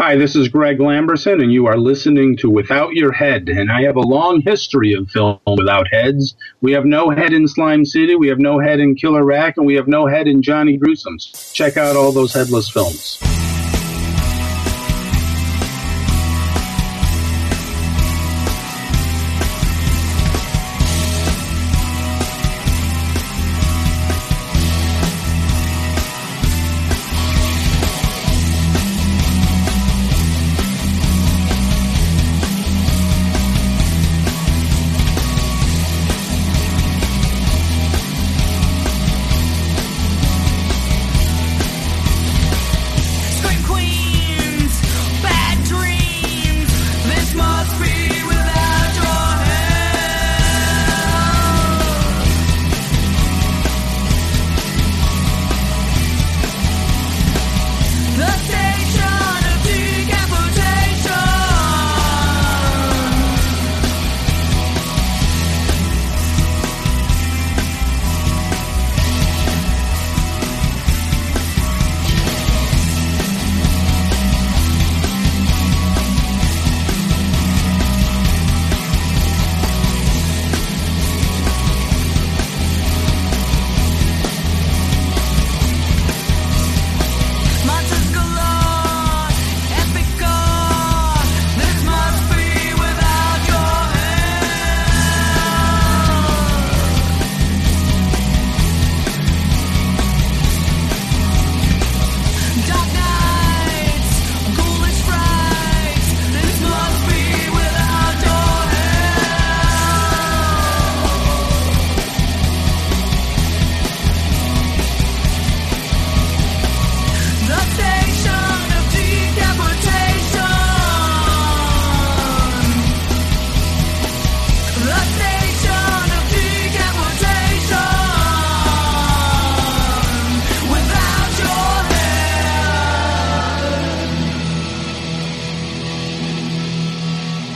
Hi, this is Greg Lamberson, and you are listening to Without Your Head. And I have a long history of film without heads. We have no head in Slime City, we have no head in Killer Rack, and we have no head in Johnny Gruesome's. Check out all those headless films.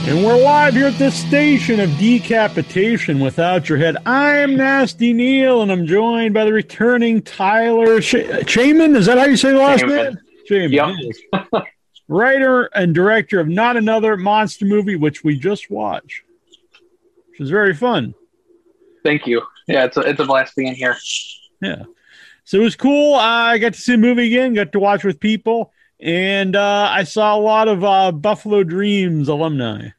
And we're live here at this station of decapitation without your head. I'm Nasty Neal, and I'm joined by the returning Tyler Sh- Cheman. Is that how you say the last Cheman. name? Cheman. Yep. Writer and director of Not Another Monster Movie, which we just watched, which is very fun. Thank you. Yeah, it's a, it's a blast being here. Yeah. So it was cool. I got to see a movie again, got to watch with people, and uh, I saw a lot of uh, Buffalo Dreams alumni.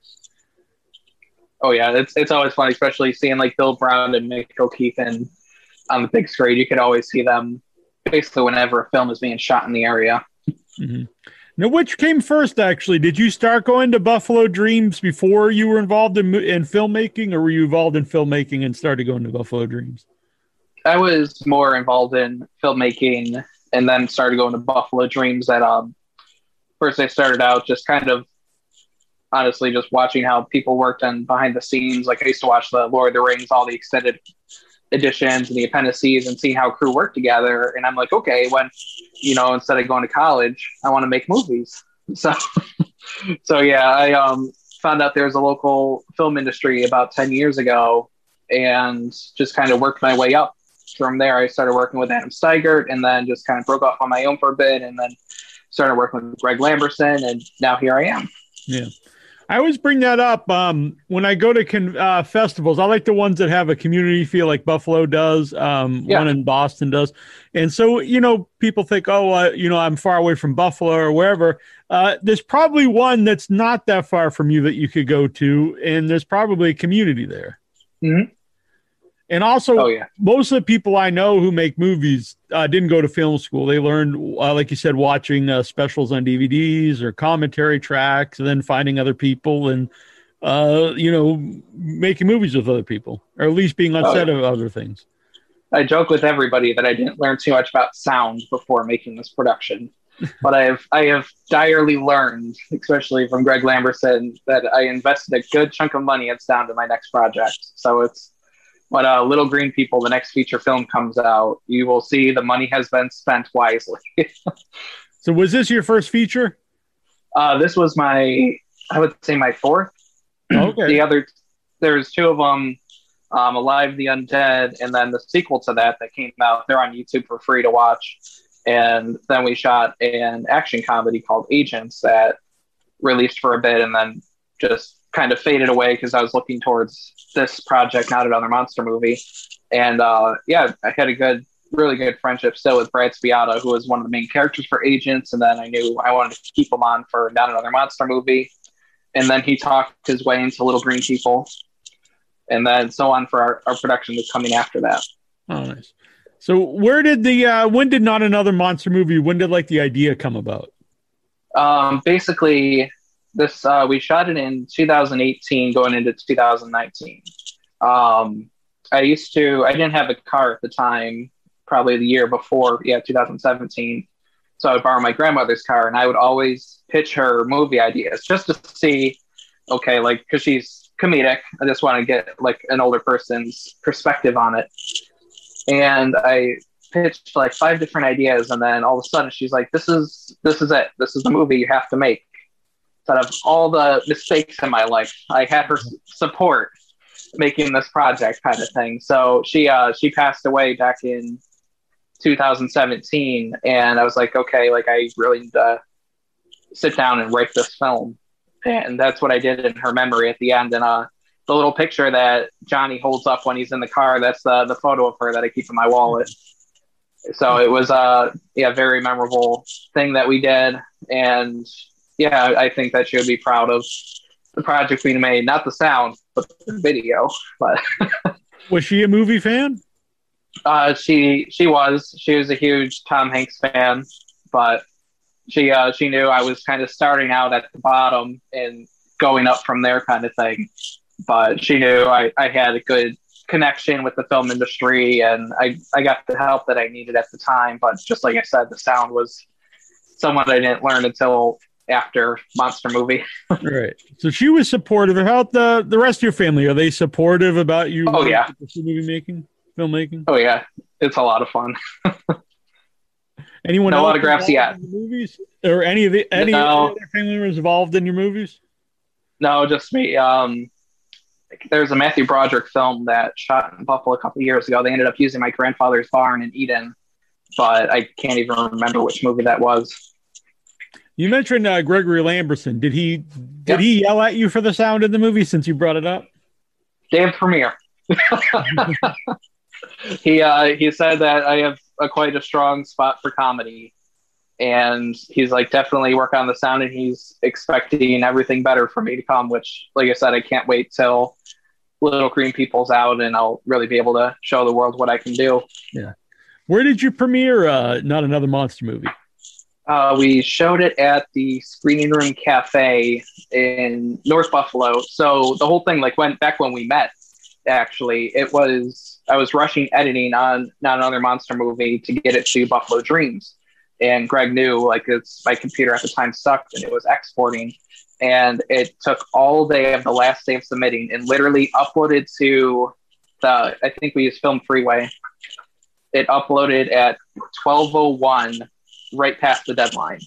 Oh yeah, it's it's always fun, especially seeing like Bill Brown and Mick O'Keefe and on the big screen. You could always see them basically whenever a film is being shot in the area. Mhm. Now, which came first? Actually, did you start going to Buffalo Dreams before you were involved in in filmmaking, or were you involved in filmmaking and started going to Buffalo Dreams? I was more involved in filmmaking and then started going to Buffalo Dreams. That um, first I started out just kind of honestly just watching how people worked on behind the scenes. Like I used to watch the Lord of the Rings, all the extended editions and the appendices, and seeing how crew worked together. And I'm like, okay, when you know, instead of going to college, I want to make movies. So, so yeah, I um, found out there was a local film industry about ten years ago, and just kind of worked my way up from there, I started working with Adam Steigert and then just kind of broke off on my own for a bit and then started working with Greg Lamberson. And now here I am. Yeah. I always bring that up um, when I go to con- uh, festivals. I like the ones that have a community feel, like Buffalo does, um, Yeah. one in Boston does. And so, you know, people think, oh, uh, you know, I'm far away from Buffalo or wherever. Uh, there's probably one that's not that far from you that you could go to, and there's probably a community there. Mhm. And also, Oh, yeah. most of the people I know who make movies uh, didn't go to film school. They learned, uh, like you said, watching uh, specials on DVDs or commentary tracks, and then finding other people and, uh, you know, making movies with other people, or at least being on Oh, set yeah. of other things. I joke with everybody that I didn't learn too much about sound before making this production. but I have I have direly learned, especially from Greg Lamberson, that I invested a good chunk of money in sound in my next project. So it's when uh, Little Green People, the next feature film comes out, you will see the money has been spent wisely. So, was this your first feature? Uh, this was my, I would say my fourth. Okay. The other, there's two of them, um, Alive the Undead, and then the sequel to that that came out. They're on YouTube for free to watch. And then we shot an action comedy called Agents that released for a bit and then just kind of faded away because I was looking towards this project, not another monster movie. And uh, yeah, I had a good, really good friendship still with Brad Spiata, who was one of the main characters for Agents. And then I knew I wanted to keep him on for not another monster movie. And then he talked his way into Little Green People. And then so on for our, our production that's coming after that. Oh, nice. So where did the uh when did not another monster movie? When did like the idea come about? Um, basically, this uh, we shot it in 2018, going into 2019. Um, I used to, I didn't have a car at the time, probably the year before, yeah, 2017. So I would borrow my grandmother's car, and I would always pitch her movie ideas just to see, okay, like because she's comedic. I just want to get like an older person's perspective on it. And I pitched like five different ideas, and then all of a sudden she's like, "This is this is it. This is the movie you have to make." Out of all the mistakes in my life, I had her support making this project, kind of thing. So she uh, she passed away back in 2017, and I was like, okay, like I really need to sit down and write this film, and that's what I did in her memory at the end. And uh, the little picture that Johnny holds up when he's in the car, that's the the photo of her that I keep in my wallet. So it was a yeah very memorable thing that we did, and yeah, I think that she would be proud of the project we made, not the sound, but the video. But Was she a movie fan? uh, she she was she was a huge Tom Hanks fan, but she uh, she knew I was kind of starting out at the bottom and going up from there, kind of thing. But she knew I, I had a good connection with the film industry, and I I got the help that I needed at the time. But just like I said, the sound was someone I didn't learn until after Monster Movie. Right. So she was supportive. How about the the rest of your family? Are they supportive about you? Oh, yeah. movie making, filmmaking. Oh yeah, it's a lot of fun. Anyone No autographs yet. movies or any of the any No. other family members involved in your movies? No, just me. Um, there's a Matthew Broderick film that shot in Buffalo a couple of years ago. They ended up using my grandfather's barn in Eden, but I can't even remember which movie that was. You mentioned uh, Gregory Lamberson. Did he did Yep. he yell at you for the sound in the movie since you brought it up? Dave Premiere. he uh, he said that I have a quite a strong spot for comedy, and he's like definitely work on the sound, and he's expecting everything better for me to come. Which, like I said, I can't wait till Little Green People's out, and I'll really be able to show the world what I can do. Yeah, where did you premiere uh, Not Another Monster Movie? Uh, we showed it at the Screening Room Cafe in North Buffalo. So the whole thing, like, went back when we met. Actually, it was I was rushing editing on not another monster movie to get it to Buffalo Dreams, and Greg knew like it's my computer at the time sucked and it was exporting, and it took all day of the last day of submitting and literally uploaded to the I think we used Film Freeway. It uploaded at 12:01 right past the deadline.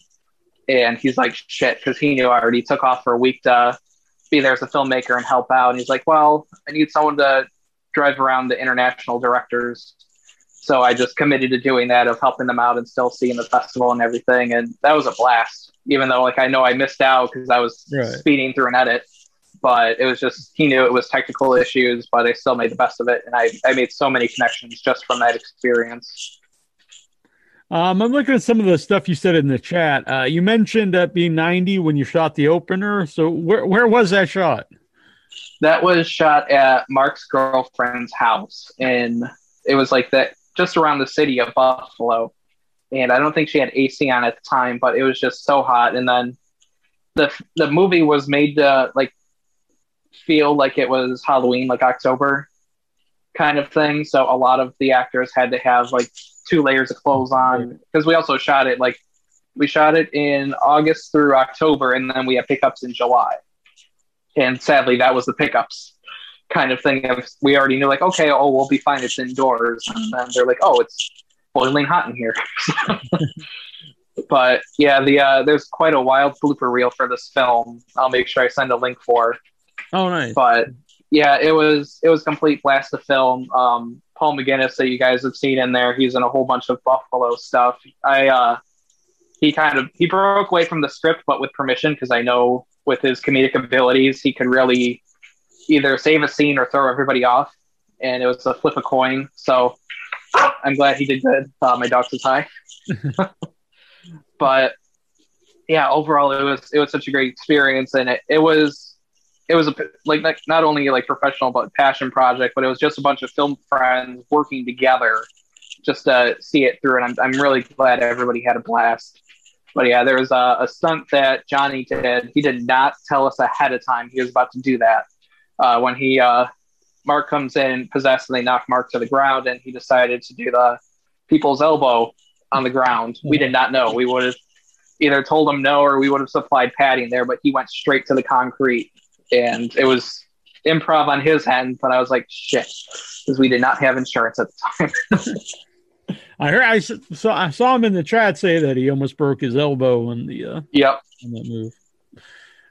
And he's like, shit, because he knew I already took off for a week to be there as a filmmaker and help out. And he's like, well, I need someone to drive around the international directors. So I just committed to doing that, of helping them out and still seeing the festival and everything. And that was a blast, even though like I know I missed out because I was Right. speeding through an edit. But it was just he knew it was technical issues, but I still made the best of it, and I, I made so many connections just from that experience. Um, I'm looking at some of the stuff you said in the chat. Uh, you mentioned that being 90 when you shot the opener. So where where was that shot? That was shot at Mark's girlfriend's house, and it was like that just around the city of Buffalo. And I don't think she had AC on at the time, but it was just so hot. And then the the movie was made to like feel like it was Halloween, like October kind of thing. So a lot of the actors had to have like two layers of clothes on because we also shot it like we shot it in August through October, and then we had pickups in July. And sadly that was the pickups kind of thing. Of we already knew like okay oh we'll be fine it's indoors. And then they're like oh it's boiling hot in here. But yeah the uh, there's quite a wild blooper reel for this film. I'll make sure i send a link for. Oh, nice. but yeah it was it was complete blast to film. Um Paul McGinnis that you guys have seen in there. He's in a whole bunch of Buffalo stuff. I uh, he kind of he broke away from the script, but with permission because I know with his comedic abilities, he could really either save a scene or throw everybody off. And it was a flip a coin. So I'm glad he did good. Uh, my dog says high, but yeah, overall, it was it was such a great experience, and it, it was it was a like not- only like professional but passion project, but it was just a bunch of film friends working together just to see it through, and I'm I'm really glad everybody had a blast. But yeah, there was a, a stunt that Johnny did. He did not tell us ahead of time he was about to do that. Uh, when he uh, Mark comes in possessed, and they knock Mark to the ground, and he decided to do the people's elbow on the ground. We did not know. We would have either told him no or we would have supplied padding there, but he went straight to the concrete and it was improv on his end, but I was like, shit, because we did not have insurance at the time. I heard I saw I saw him in the chat say that he almost broke his elbow in the uh, yep. in that move.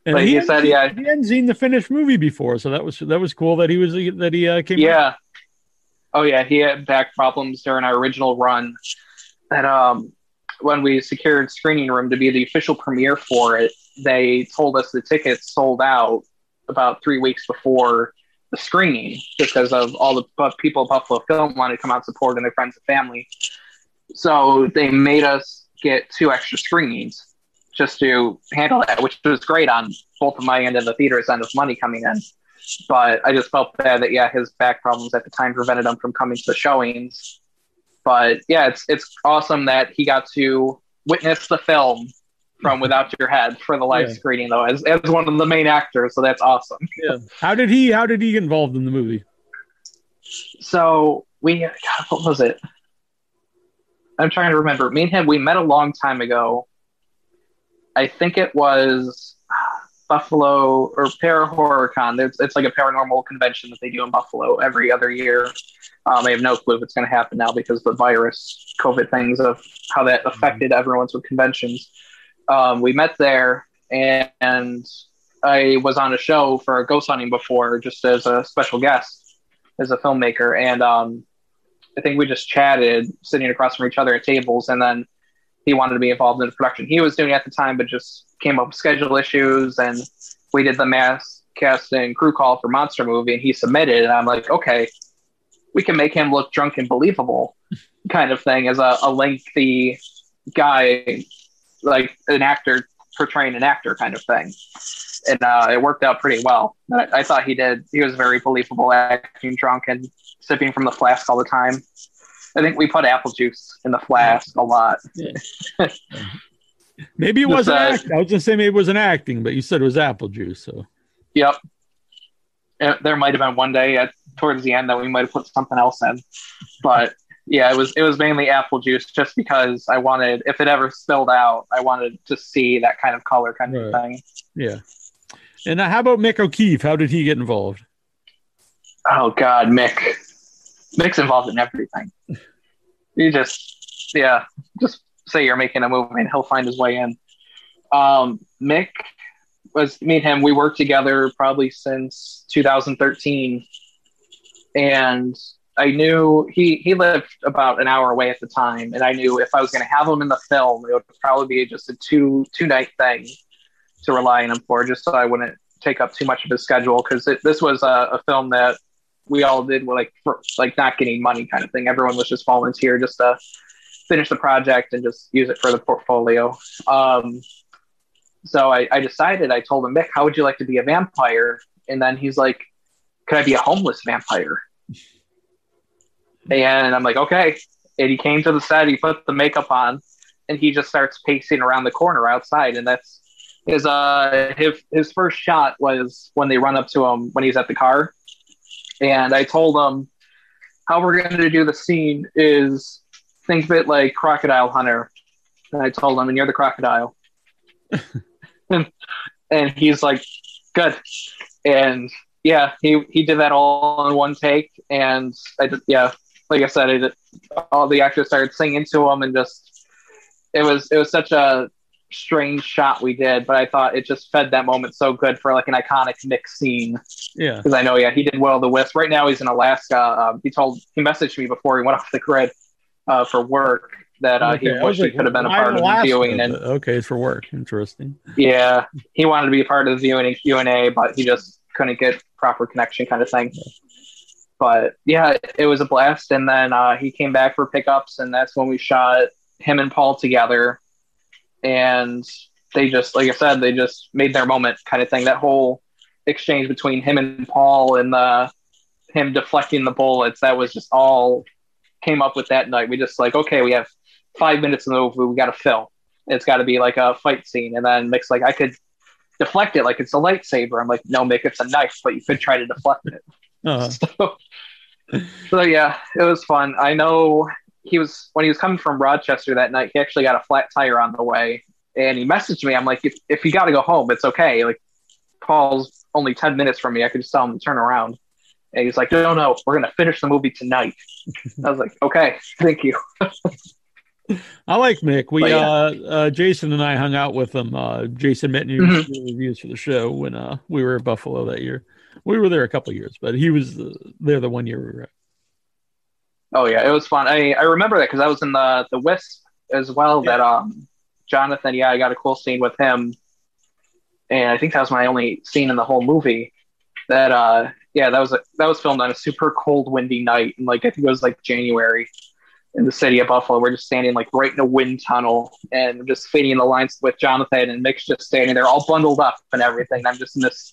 And But he hadn't said, seen- yeah. he hadn't seen the finished movie before, so that was that was cool that he was that he uh, came. Yeah. Oh yeah, he had back problems during our original run. That um when we secured screening room to be the official premiere for it, they told us the tickets sold out about three weeks before the screening because of all the people at Buffalo Film wanted to come out and support and their friends and family. So they made us get two extra screenings just to handle that, which was great on both of my end and the theater's end of money coming in but I just felt bad that yeah, his back problems at the time prevented him from coming to the showings. But yeah, it's it's awesome that he got to witness the film from Without Your Head for the live Yeah. screening though, as as one of the main actors. So that's awesome. Yeah. How did he How did he get involved in the movie? So we God, what was it? I'm trying to remember. Me and him, we met a long time ago. I think it was Buffalo or ParaHorrorCon. It's, it's like a paranormal convention that they do in Buffalo every other year. Um, I have no clue if it's going to happen now because the virus, COVID things of how that affected everyone's with conventions. Um, we met there, and, and I was on a show for ghost hunting before, just as a special guest, as a filmmaker, and um, I think we just chatted, sitting across from each other at tables, and then he wanted to be involved in the production he was doing at the time, but just came up with schedule issues, and we did the mass cast and crew call for Monster Movie, and he submitted, and I'm like, okay, we can make him look drunk and believable, kind of thing, as a, a lengthy guy, like an actor portraying an actor, kind of thing, and uh, it worked out pretty well. I, I thought he did. He was very believable, acting drunk and sipping from the flask all the time. I think we put apple juice in the flask a lot. Maybe it wasn't. uh, act- I was gonna say maybe it wasn't acting, but you said it was apple juice. So Yep. There might have been one day at, towards the end that we might have put something else in, but yeah, it was it was mainly apple juice just because I wanted if it ever spilled out, I wanted to see that kind of color kind of thing. yeah. And how about Mick O'Keefe? How did he get involved? Oh God, Mick. Mick's involved in everything. You just yeah, just say you're making a movie and he'll find his way in. Um, Mick was me and him. We worked together probably since 2013, and I knew he he lived about an hour away at the time, and I knew if I was going to have him in the film, it would probably be just a two two night thing to rely on him for, just so I wouldn't take up too much of his schedule because this was a, a film that we all did like for, like not getting money kind of thing. Everyone was just volunteer just to finish the project and just use it for the portfolio. Um, so I, I decided. I told him, Mick, how would you like to be a vampire? And then he's like, Could I be a homeless vampire? And I'm like, okay. And he came to the set. He put the makeup on, and he just starts pacing around the corner outside. And that's his uh his his first shot was when they run up to him when he's at the car and I told him how we're going to do the scene is think of it like Crocodile Hunter. And I told him, and you're the crocodile. and, and he's like, good. And yeah, he, he did that all in one take. And I yeah, like I said, I did, all the actors started singing to him and just, it was, it was such a strange shot we did, but I thought it just fed that moment so good for like an iconic Mick scene. Yeah. Because I know, yeah, he did well the Wisp. Right now he's in Alaska. Um, he told he messaged me before he went off the grid uh, for work that uh, Okay, he wished he like, could have been a part of the viewing. And okay, it's for work. Interesting. yeah, he wanted to be a part of the viewing and Q and A, but he just couldn't get proper connection, kind of thing. But yeah, it was a blast. And then uh, he came back for pickups, and that's when we shot him and Paul together. And they just, like I said, they just made their moment, kind of thing. That whole exchange between him and Paul, and the him deflecting the bullets, that was just all came up with that night. We just like, okay, we have five minutes in the movie, we got to fill. It's got to be like a fight scene, and then Mick's like, I could deflect it like it's a lightsaber. I'm like, no, Mick, it's a knife, but you could try to deflect it. Uh, So, so yeah, it was fun. I know he was when he was coming from Rochester that night. He actually got a flat tire on the way, and he messaged me. I'm like, if, if you got to go home, it's okay. Like Paul's only ten minutes from me. I could just tell him to turn around. And he's like, no, no, we're gonna finish the movie tonight. I was like, okay, thank you. I like Mick. We yeah. uh, uh, Jason and I hung out with him. Uh, Jason Mitton who Mhm. reviews for the show when uh, we were at Buffalo that year. We were there a couple years, but he was uh, there the one year we were at. Oh yeah, it was fun. I, I remember that because I was in the the Wisp as well. That um Jonathan, yeah, I got a cool scene with him, and I think that was my only scene in the whole movie. That uh yeah, that was a, that was filmed on a super cold, windy night, and like I think it was like January in the city of Buffalo. We're just standing like right in a wind tunnel and just fading the lines with Jonathan and Mick's just standing there, all bundled up and everything. I'm just in this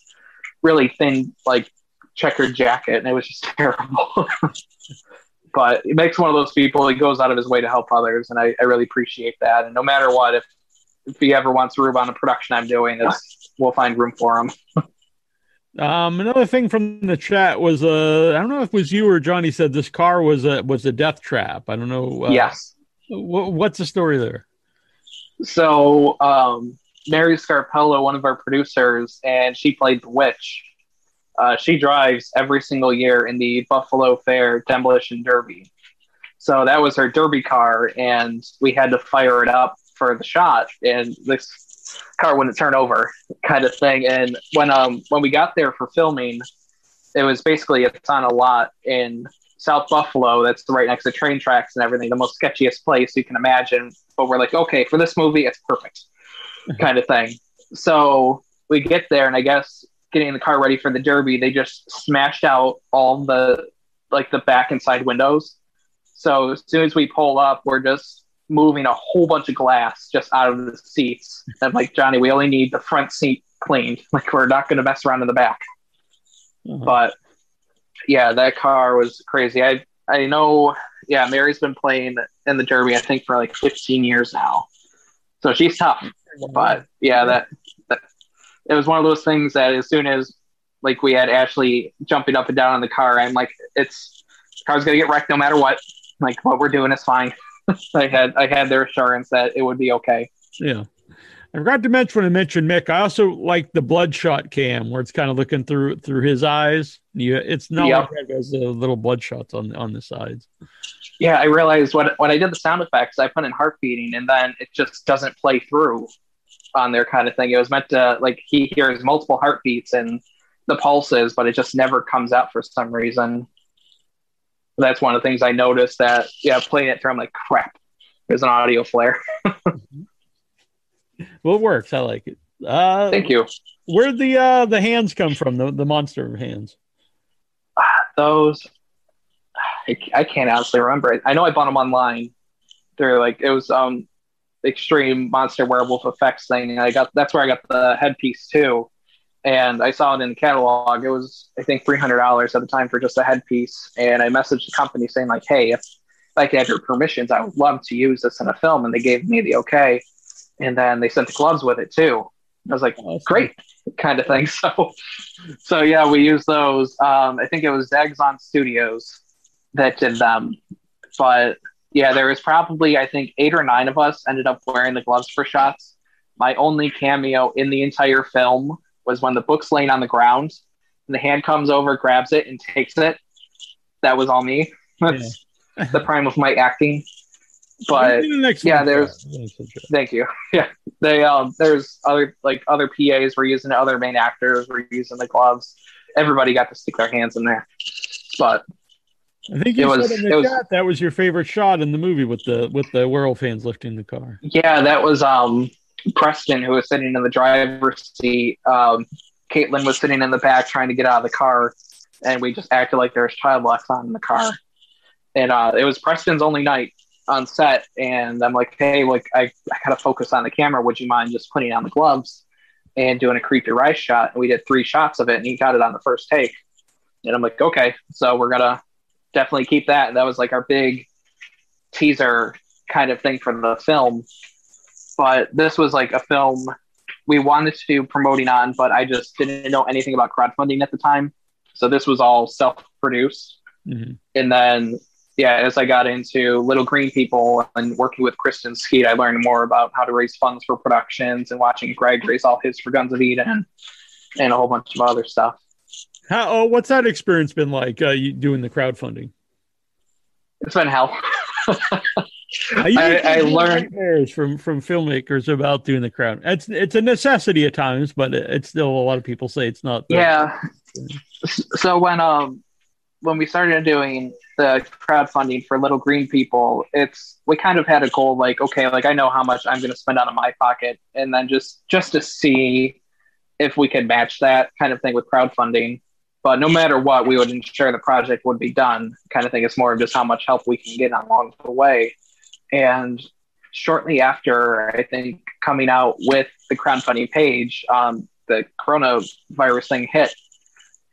really thin like checkered jacket, and it was just terrible. but it makes one of those people he goes out of his way to help others and I, I really appreciate that and no matter what if if he ever wants room on a production i'm doing we'll find room for him Um, another thing from the chat was uh, I don't know if it was you or Johnny said this car was a was a death trap. I don't know. Uh, yes wh- what's the story there? so um, mary scarpello one of our producers and she played the witch. Uh, she drives every single year in the buffalo fair demolition derby. So that was her derby car and we had to fire it up for the shot and this car wouldn't turn over kind of thing. And when um when we got there for filming it was basically it's on a lot in south buffalo that's right next to train tracks and everything the most sketchiest place you can imagine. But we're like okay for this movie it's perfect kind of thing so we get there and i guess getting the car ready for the derby they just smashed out all the like the back and side windows so as soon as we pull up we're just moving a whole bunch of glass just out of the seats and like johnny we only need the front seat cleaned like we're not going to mess around in the back Uh-huh. but yeah, that car was crazy. I I know. Yeah, Mary's been playing in the Derby. I think for like 15 years now, so she's tough. But yeah, that, that it was one of those things that as soon as like we had Ashley jumping up and down in the car, I'm like, it's car's gonna get wrecked no matter what. Like what we're doing is fine. I had I had their assurance that it would be okay. Yeah. I forgot to mention when I mentioned Mick. I also like the bloodshot cam where it's kind of looking through through his eyes. You, it's not Yep. like has the little bloodshot on on the sides. Yeah, I realized when when I did the sound effects, I put in heart beating, and then it just doesn't play through on there, kind of thing. It was meant to like he hears multiple heartbeats and the pulses, but it just never comes out for some reason. That's one of the things I noticed. That yeah, playing it through, I'm like, crap. There's an audio flare. Well, it works. I like it. Uh, Thank you. Where'd the uh, the hands come from? The the monster hands. Those I, I can't honestly remember. it. I know I bought them online. They're like it was um extreme monster werewolf effects thing. And I got that's where I got the headpiece too. And I saw it in the catalog. It was I think three hundred dollars at the time for just a headpiece. And I messaged the company saying like, hey, if I could have your permissions, I would love to use this in a film. And they gave me the okay. And then they sent the gloves with it too. I was like, great kind of thing. So, so yeah, we used those. Um, I think it was Zaxxon Studios that did them, but yeah, there was probably I think eight or nine of us ended up wearing the gloves for shots. My only cameo in the entire film was when the book's laying on the ground, and the hand comes over, grabs it, and takes it. That was all me. That's the prime of my acting. but the yeah, there's- Thank you. Yeah, they um, there's other like other PAs were using it, other main actors were using the gloves. Everybody got to stick their hands in there, but I think you it was- said in it the was- that was your favorite shot in the movie with the with the werewolf fans lifting the car. yeah, that was um Preston who was sitting in the driver's seat. Um, Caitlin was sitting in the back trying to get out of the car, and we just acted like there was child locks on in the car. And uh, it was Preston's only night on set, and I'm like, hey, like I, I gotta focus on the camera. Would you mind just putting on the gloves and doing a creepy rice shot? And we did three shots of it, and he got it on the first take. And I'm like, okay, so we're gonna definitely keep that. And that was like our big teaser kind of thing for the film. But this was like a film we wanted to do promoting on, but I just didn't know anything about crowdfunding at the time. So this was all self produced. Mhm. And then, yeah, as I got into Little Green People and working with Kristen Skeet, I learned more about how to raise funds for productions and watching Greg raise all his for Guns of Eden and a whole bunch of other stuff. How? Oh, what's that experience been like? Uh, you doing the crowdfunding? It's been hell. I, I learned- from from filmmakers about doing the crowd. It's it's a necessity at times, but it's still a lot of people say it's not. the- Yeah. So when um when we started doing the crowdfunding for Little Green People, it's we kind of had a goal like okay, like I know how much I'm going to spend out of my pocket, and then just just to see if we could match that kind of thing with crowdfunding. But no matter what, we would ensure the project would be done. Kind of thing. It's more of just how much help we can get along the way. And shortly after, I think coming out with the crowdfunding page, um, the coronavirus thing hit,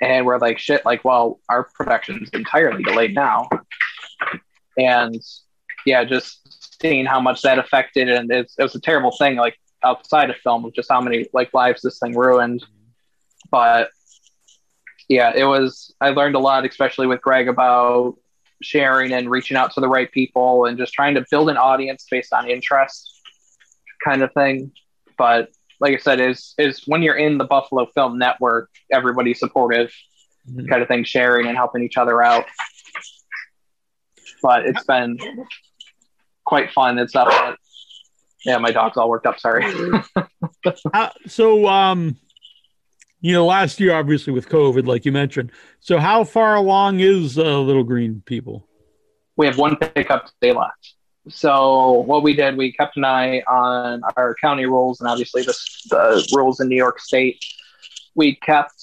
and we're like, shit, like, well, our production's entirely delayed now. And yeah, just seeing how much that affected, and it's, it was a terrible thing, like outside of film, just how many like lives this thing ruined. But yeah, it was. I learned a lot, especially with Greg, about sharing and reaching out to the right people, and just trying to build an audience based on interest, kind of thing. But like I said, is is when you're in the Buffalo Film Network, everybody's supportive, Mhm. kind of thing, sharing and helping each other out. But it's been quite fun and stuff. But yeah, my dog's all worked up. Sorry. How- so, um, you know, last year obviously with COVID, like you mentioned. So, how far along is uh, Little Green People? we have one pickup day left. So what we did, we kept an eye on our county rules and obviously the, the rules in New York State. We kept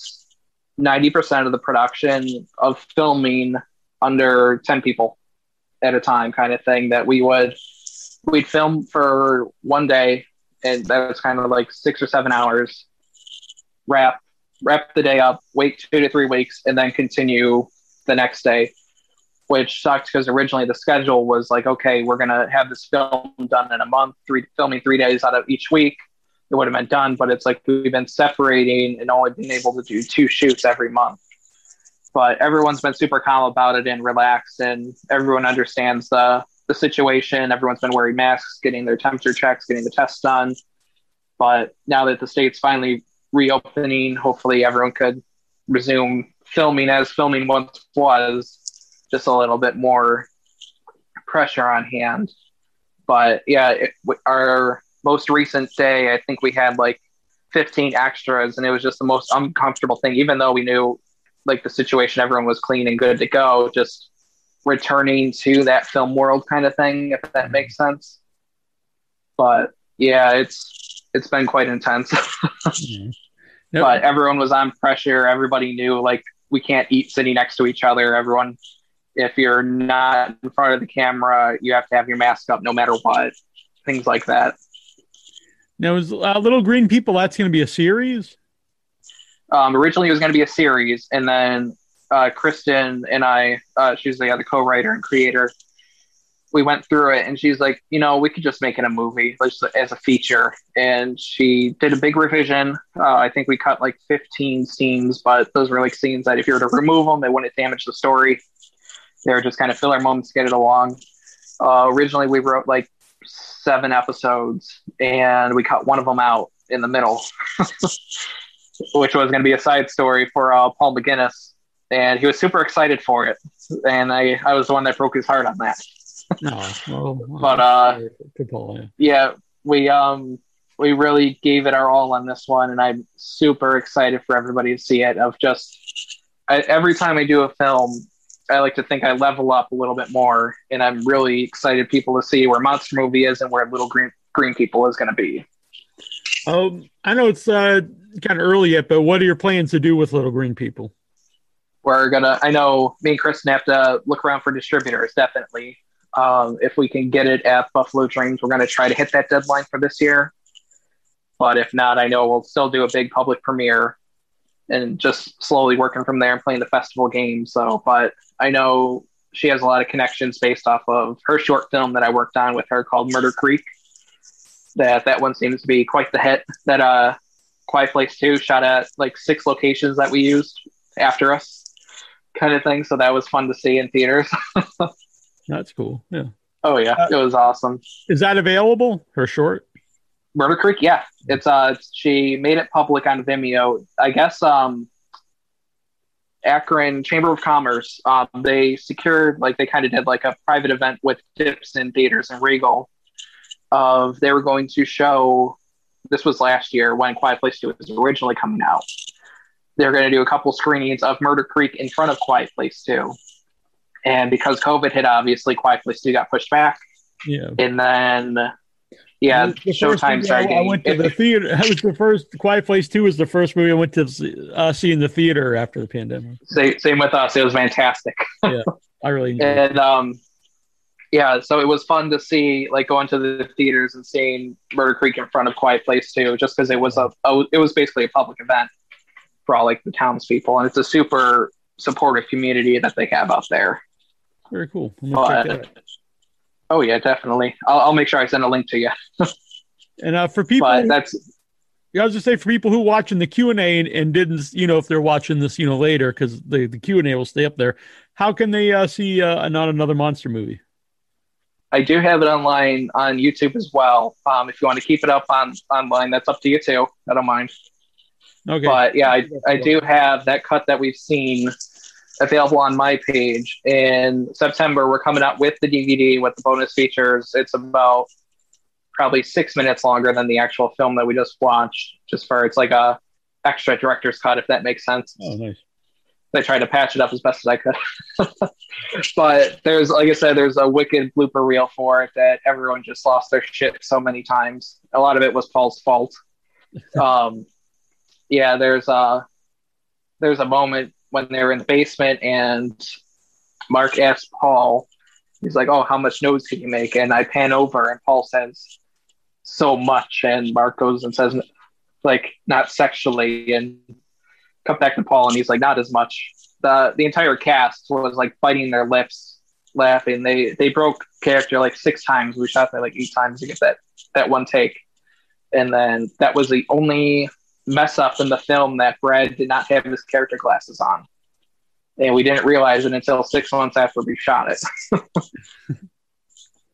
90% of the production of filming under 10 people at a time kind of thing that we would we'd film for one day and that was kind of like six or seven hours wrap wrap the day up wait two to three weeks and then continue the next day which sucked because originally the schedule was like, okay, we're gonna have this film done in a month, three filming three days out of each week. It would have been done, but it's like we've been separating and only been able to do two shoots every month. But everyone's been super calm about it and relaxed, and everyone understands the the situation. Everyone's been wearing masks, getting their temperature checks, getting the tests done. But now that the state's finally reopening, hopefully everyone could resume filming as filming once was just a little bit more pressure on hand. But yeah, it, our most recent day, I think we had like 15 extras, and it was just the most uncomfortable thing. Even though we knew like the situation, everyone was clean and good to go, just returning to that film world kind of thing, if that makes sense. But yeah, it's it's been quite intense. Now- but everyone was on pressure. Everybody knew like we can't eat sitting next to each other. Everyone, if you're not in front of the camera, you have to have your mask up no matter what. Things like that. Now, is uh, Little Green People that's going to be a series? Um, originally, it was going to be a series, and then uh, Kristen and I, uh, she's the other co-writer and creator. We went through it, and she's like, you know, we could just make it a movie, like as a feature. And she did a big revision. Uh, I think we cut like 15 scenes, but those were like scenes that if you were to remove them, they wouldn't damage the story. They were just kind of filler moments to get it along. Uh, originally, we wrote like seven episodes, and we cut one of them out in the middle, which was going to be a side story for uh, Paul McGinnis. And he was super excited for it. And I, I was the one that broke his heart on that. No, well, But, uh, good yeah. yeah, we um we really gave it our all on this one, and I'm super excited for everybody to see it. Of just I, every time I do a film, I like to think I level up a little bit more, and I'm really excited people to see where Monster Movie is and where Little Green Green People is going to be. Um, I know it's uh, kind of early yet, but what are your plans to do with Little Green People? We're gonna. I know me and Kristen have to look around for distributors. Definitely, um, if we can get it at Buffalo Dreams, we're gonna try to hit that deadline for this year. But if not, I know we'll still do a big public premiere and just slowly working from there and playing the festival games. So, but I know she has a lot of connections based off of her short film that I worked on with her called Murder Creek. That that one seems to be quite the hit. That uh, Quiet Place Two shot at like six locations that we used after us, kind of thing. So that was fun to see in theaters. That's cool. Yeah. oh yeah, it was awesome. Is that available? Her short? Murder Creek, yeah. It's uh she made it public on Vimeo. I guess um Akron Chamber of Commerce, um they secured like they kind of did like a private event with Dipson Theaters and Regal of they were going to show this was last year when Quiet Place 2 was originally coming out. They were going to do a couple screenings of Murder Creek in front of Quiet Place 2. And because COVID hit, obviously Quiet Place 2 got pushed back. Yeah. And then yeah, The Showtime started I, I went to the theater. That was the first. Quiet Place Two was the first movie I went to see, uh, see in the theater after the pandemic. same, same with us. It was fantastic. Yeah, I really it. And um, yeah, so it was fun to see, like going to the theaters and seeing Murder Creek in front of Quiet Place Two, just because it was a, a, it was basically a public event for all like the townspeople, and it's a super supportive community that they have out there. Very cool. I'm gonna check But, that out. oh yeah, definitely. I'll, I'll make sure I send a link to you. And uh, for people, But that's I was just say for people who watching the Q and A and didn't, you know, if they're watching this, you know, later because the the Q and A will stay up there. How can they uh, see uh, not another monster movie? I do have it online on YouTube as well. Um, if you want to keep it up on online, that's up to you too. I don't mind. Okay. But yeah, I, I do have that cut that we've seen available on my page. In September, we're coming out with the DVD with the bonus features. It's about probably six minutes longer than the actual film that we just watched, just for it's like a extra director's cut, if that makes sense. oh, nice. I tried to patch it up as best as I could. but there's, like I said, there's a wicked blooper reel for it that everyone just lost their shit so many times. A lot of it was Paul's fault. um, yeah, there's a there's a moment when they're in the basement and Mark asks Paul, he's like, "Oh, how much noise can you make?" And I pan over and Paul says, "So much," and Mark goes and says, "Like not sexually," and cut back to Paul, and he's like, "Not as much." The the entire cast was like biting their lips, laughing. They they broke character like six times. We shot that like eight times to get that that one take, and then that was the only mess up in the film that Brad did not have his character glasses on, and we didn't realize it until six months after we shot it.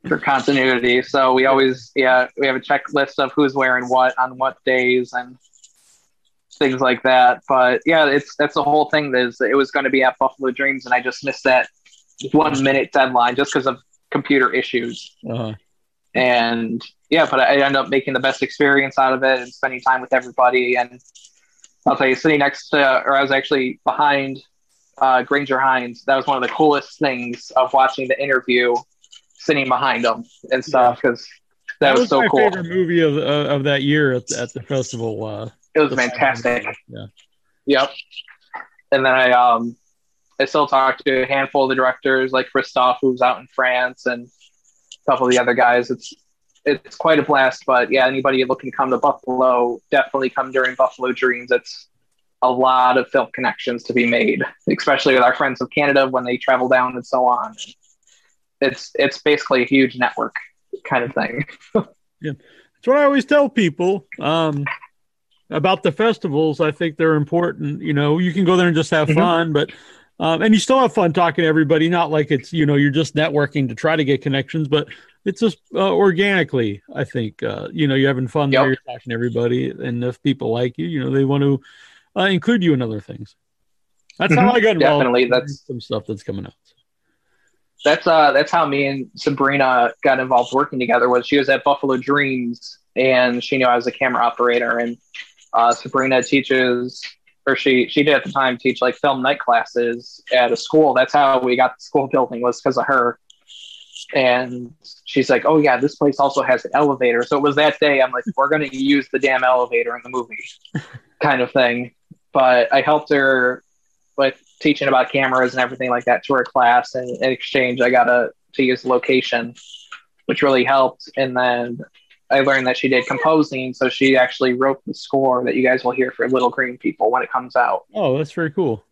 For continuity, so we always, yeah, we have a checklist of who's wearing what on what days and things like that. But yeah, it's that's the whole thing. Is it was going to be at Buffalo Dreams, and I just missed that one minute deadline just because of computer issues. Uh, And yeah, but I ended up making the best experience out of it and spending time with everybody. And I'll tell you, sitting next to, or I was actually behind uh, Granger Hines. That was one of the coolest things of watching the interview, sitting behind him and stuff because that, was, so my cool. favorite movie of uh, of that year at, at the festival. Uh, It was fantastic. Yeah. Yep. And then I um I still talk to a handful of the directors like Christophe who's out in France and a couple of the other guys. It's it's quite a blast, but yeah, anybody looking to come to Buffalo, definitely come during Buffalo Dreams. It's a lot of film connections to be made, especially with our friends of Canada when they travel down and so on. It's it's basically a huge network kind of thing. That's what I always tell people um, about the festivals. I think they're important. You know, you can go there and just have Mhm. fun, but um, and you still have fun talking to everybody. Not like it's you know you're just networking to try to get connections, but it's just uh, organically. I think uh, you know you're having fun Yep. there. You're talking to everybody, and if people like you, you know they want to uh, include you in other things. That's how Mhm. I got. Definitely, in that's- some stuff that's coming out. that's uh that's how me and Sabrina got involved working together. Was she was at Buffalo Dreams and she knew I was a camera operator, and uh, Sabrina teaches or she she did at the time teach like film night classes at a school. That's how we got the school building was because of her. And she's like, "Oh yeah, this place also has an elevator." So it was that day. I'm like, "We're going to use the damn elevator in the movie," kind of thing. But I helped her with teaching about cameras and everything like that to her class, and in exchange, I got to to use the location, which really helped. And then I learned that she did composing, so she actually wrote the score that you guys will hear for Little Green People when it comes out. Oh, that's very cool.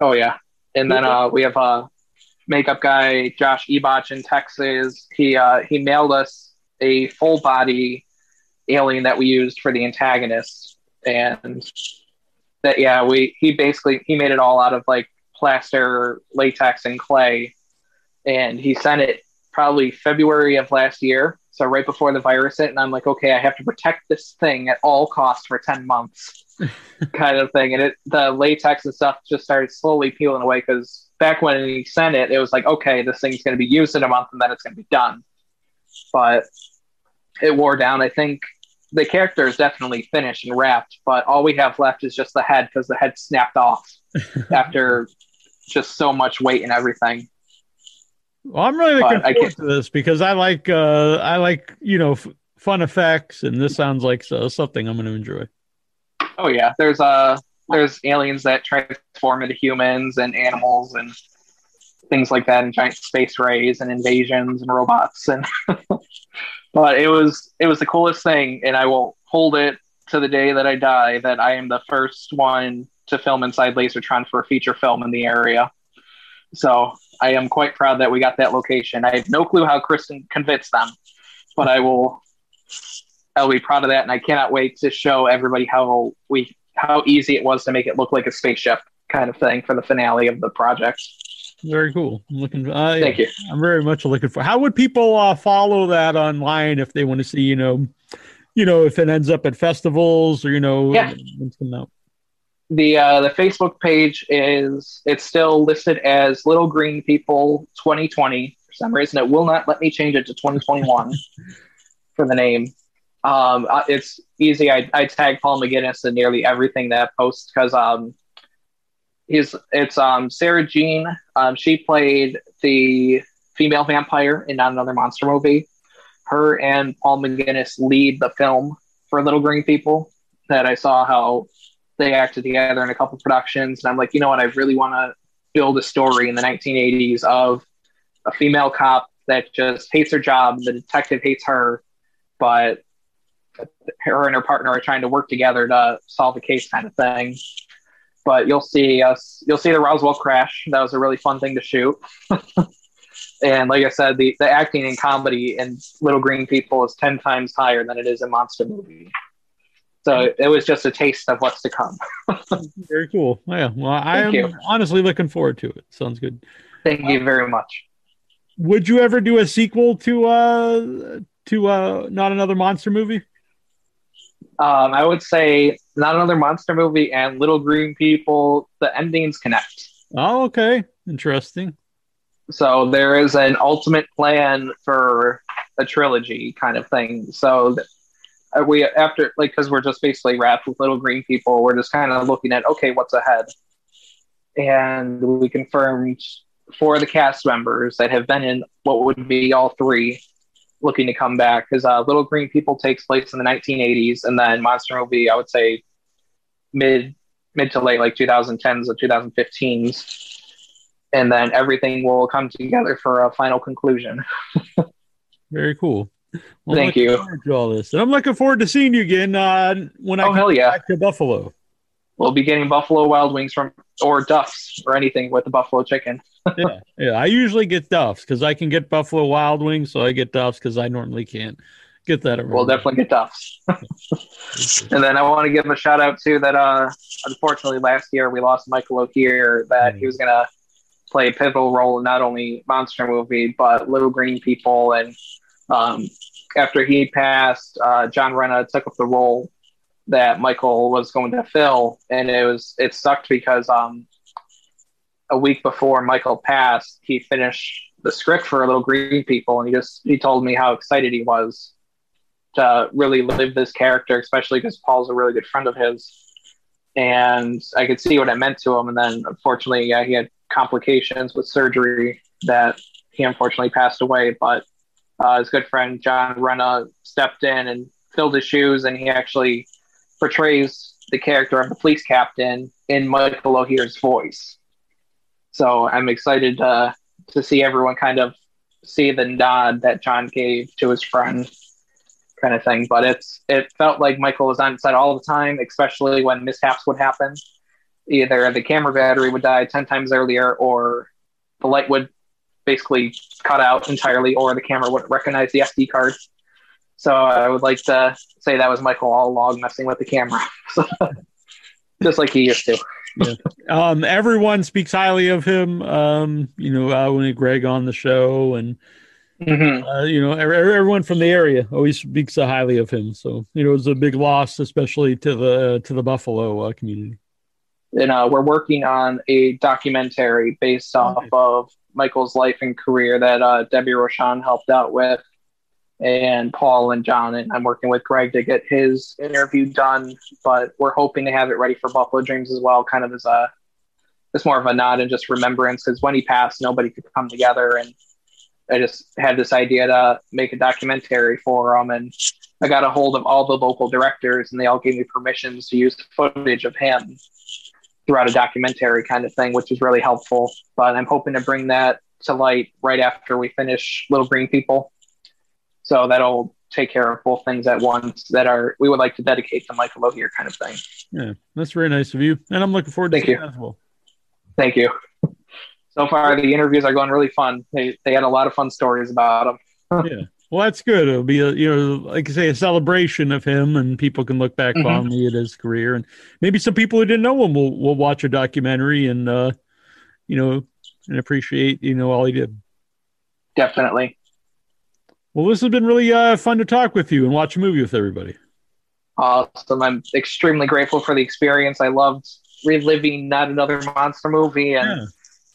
Oh yeah, and then uh, we have a makeup guy, Josh Ebach in Texas. He uh, he mailed us a full body alien that we used for the antagonist, and that yeah, we he basically he made it all out of like plaster, latex, and clay, and he sent it probably February of last year. So right before the virus hit, and I'm like, okay, I have to protect this thing at all costs for ten months, kind of thing. And it the latex and stuff just started slowly peeling away because back when he sent it, it was like, okay, this thing's going to be used in a month and then it's going to be done. But it wore down. I think the character is definitely finished and wrapped, but all we have left is just the head because the head snapped off after just so much weight and everything. Well, I'm really looking But forward to this because I like uh, I like you know f- fun effects, and this sounds like so, something I'm going to enjoy. Oh yeah, there's uh there's aliens that transform into humans and animals and things like that, and giant space rays and invasions and robots and. but it was it was the coolest thing, and I will hold it to the day that I die that I am the first one to film inside Lasertron for a feature film in the area. So I am quite proud that we got that location. I have no clue how Kristen convinced them, but I will. I'll be proud of that, and I cannot wait to show everybody how we how easy it was to make it look like a spaceship kind of thing for the finale of the project. Very cool. I'm looking. Yeah, Thank you. I'm very much looking for. How would people uh, follow that online if they want to see? You know, you know, if it ends up at festivals or you know, Yeah. The uh, the Facebook page is it's still listed as Little Green People 2020. For some reason, it will not let me change it to 2021 for the name. Um, it's easy. I, I tag Paul McGinnis in nearly everything that I post because um, he's it's um Sarah Jean. Um, she played the female vampire in Not Another Monster movie. Her and Paul McGinnis lead the film for Little Green People. That I saw how they acted together in a couple productions, and I'm like, you know what? I really want to build a story in the 1980s of a female cop that just hates her job. The detective hates her, but her and her partner are trying to work together to solve a case, kind of thing. But you'll see us. You'll see the Roswell crash. That was a really fun thing to shoot. and like I said, the, the acting and comedy in Little Green People is ten times higher than it is in Monster Movie. So it was just a taste of what's to come. Very cool. Yeah. Well, I am you. honestly looking forward to it. Sounds good. Thank you very much. Would you ever do a sequel to uh to uh not another monster movie? Um, I would say not another monster movie and Little Green People. The endings connect. Oh, okay. Interesting. So there is an ultimate plan for a trilogy kind of thing. So we after like because we're just basically wrapped with Little Green People. We're just kind of looking at okay, what's ahead, and we confirmed for the cast members that have been in what would be all three looking to come back because uh, Little Green People takes place in the 1980s, and then Monster Movie, I would say mid mid to late like 2010s or 2015s, and then everything will come together for a final conclusion. Very cool. Well, Thank you. all this, and I'm looking forward to seeing you again uh, when I Oh come yeah! back to Buffalo. We'll be getting Buffalo Wild Wings from or Duff's or anything with the Buffalo Chicken. Yeah, yeah. I usually get Duff's because I can get Buffalo Wild Wings, so I get Duff's because I normally can't get that. We'll definitely get Duff's. and then I want to give a shout out to that. Uh, unfortunately, last year we lost Michael O'Keefe. That he was gonna play a pivotal role in not only Monster Movie but Little Green People. And um, after he passed, uh, John Renna took up the role that Michael was going to fill, and it was it sucked because um, a week before Michael passed, he finished the script for Little Green People, and he just he told me how excited he was to really live this character, especially because Paul's a really good friend of his, and I could see what it meant to him. And then unfortunately, yeah, he had complications with surgery that he unfortunately passed away. But uh, his good friend John Renna stepped in and filled his shoes, and he actually portrays the character of the police captain in Michael O'Keefe's voice. So I'm excited uh, to see everyone kind of see the nod that John gave to his friend, kind of thing. But it's it felt like Michael was on set all the time, especially when mishaps would happen. Either the camera battery would die ten times earlier, or the light would basically cut out entirely, or the camera wouldn't recognize the SD card. So I would like to say that was Michael all along messing with the camera, just like he used to. Um, everyone speaks highly of him. Um, you know, uh, when Greg on the show, and hmm uh, you know, every, everyone from the area always speaks so highly of him. So you know, it was a big loss, especially to the to the Buffalo uh, community. and uh, we're working on a documentary based off Nice. of Michael's life and career that uh, Debbie Roshan helped out with, and Paul and John. And I'm working with Greg to get his interview done, but we're hoping to have it ready for Buffalo Dreams as well, kind of as a it's more of a nod and just remembrance because when he passed, nobody could come together, and I just had this idea to make a documentary for him, and I got a hold of all the local directors, and they all gave me permissions to use footage of him throughout a documentary kind of thing, which is really helpful. But I'm hoping to bring that to light right after we finish Little Green People. So that'll take care of both things at once that are we would like to dedicate to Michael O'Keefe kind of thing. Yeah, that's very nice of you, and I'm looking forward to Thank you. well. Thank you. So far, the interviews are going really fun. They, they had a lot of fun stories about them. yeah. Well, that's good. It'll be a you know, like I say, a celebration of him, and people can look back fondly at his career, and maybe some people who didn't know him will will watch a documentary and uh, you know, and appreciate you know all he did. Definitely. Well, this has been really uh, fun to talk with you and watch a movie with everybody. Awesome. I'm extremely grateful for the experience. I loved reliving not another monster movie and Yeah.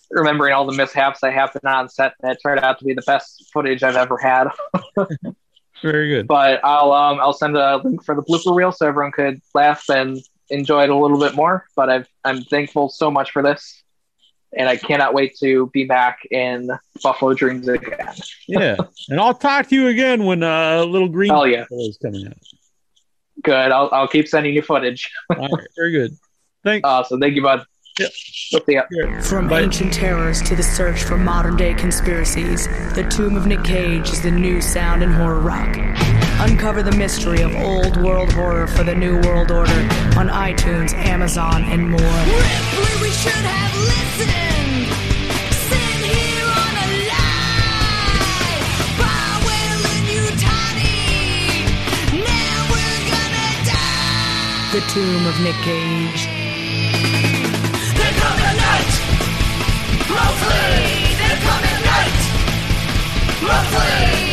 remembering all the mishaps that happened on set. That turned out to be the best footage I've ever had. Very good. But I'll um I'll send a link for the blooper reel so everyone could laugh and enjoy it a little bit more. But I've, I'm thankful so much for this, and I cannot wait to be back in Buffalo Dreams again. Yeah, and I'll talk to you again when uh, Little Green Hell yeah. People is coming out. Good. I'll I'll keep sending you footage. All right, very good. Thanks. Awesome. Thank you, bud. Yep. From Bye. ancient terrors to the search for modern day conspiracies, The Tomb of Nick Cage is the new sound in horror rock. Uncover the mystery of old world horror for the new world order on iTunes, Amazon, and more. Ripley, we should have listened. Sitting here on a lie. Powell and Utani. Now we're gonna die. The Tomb of Nick Cage. There come a night. Mostly, there come a night. Mostly,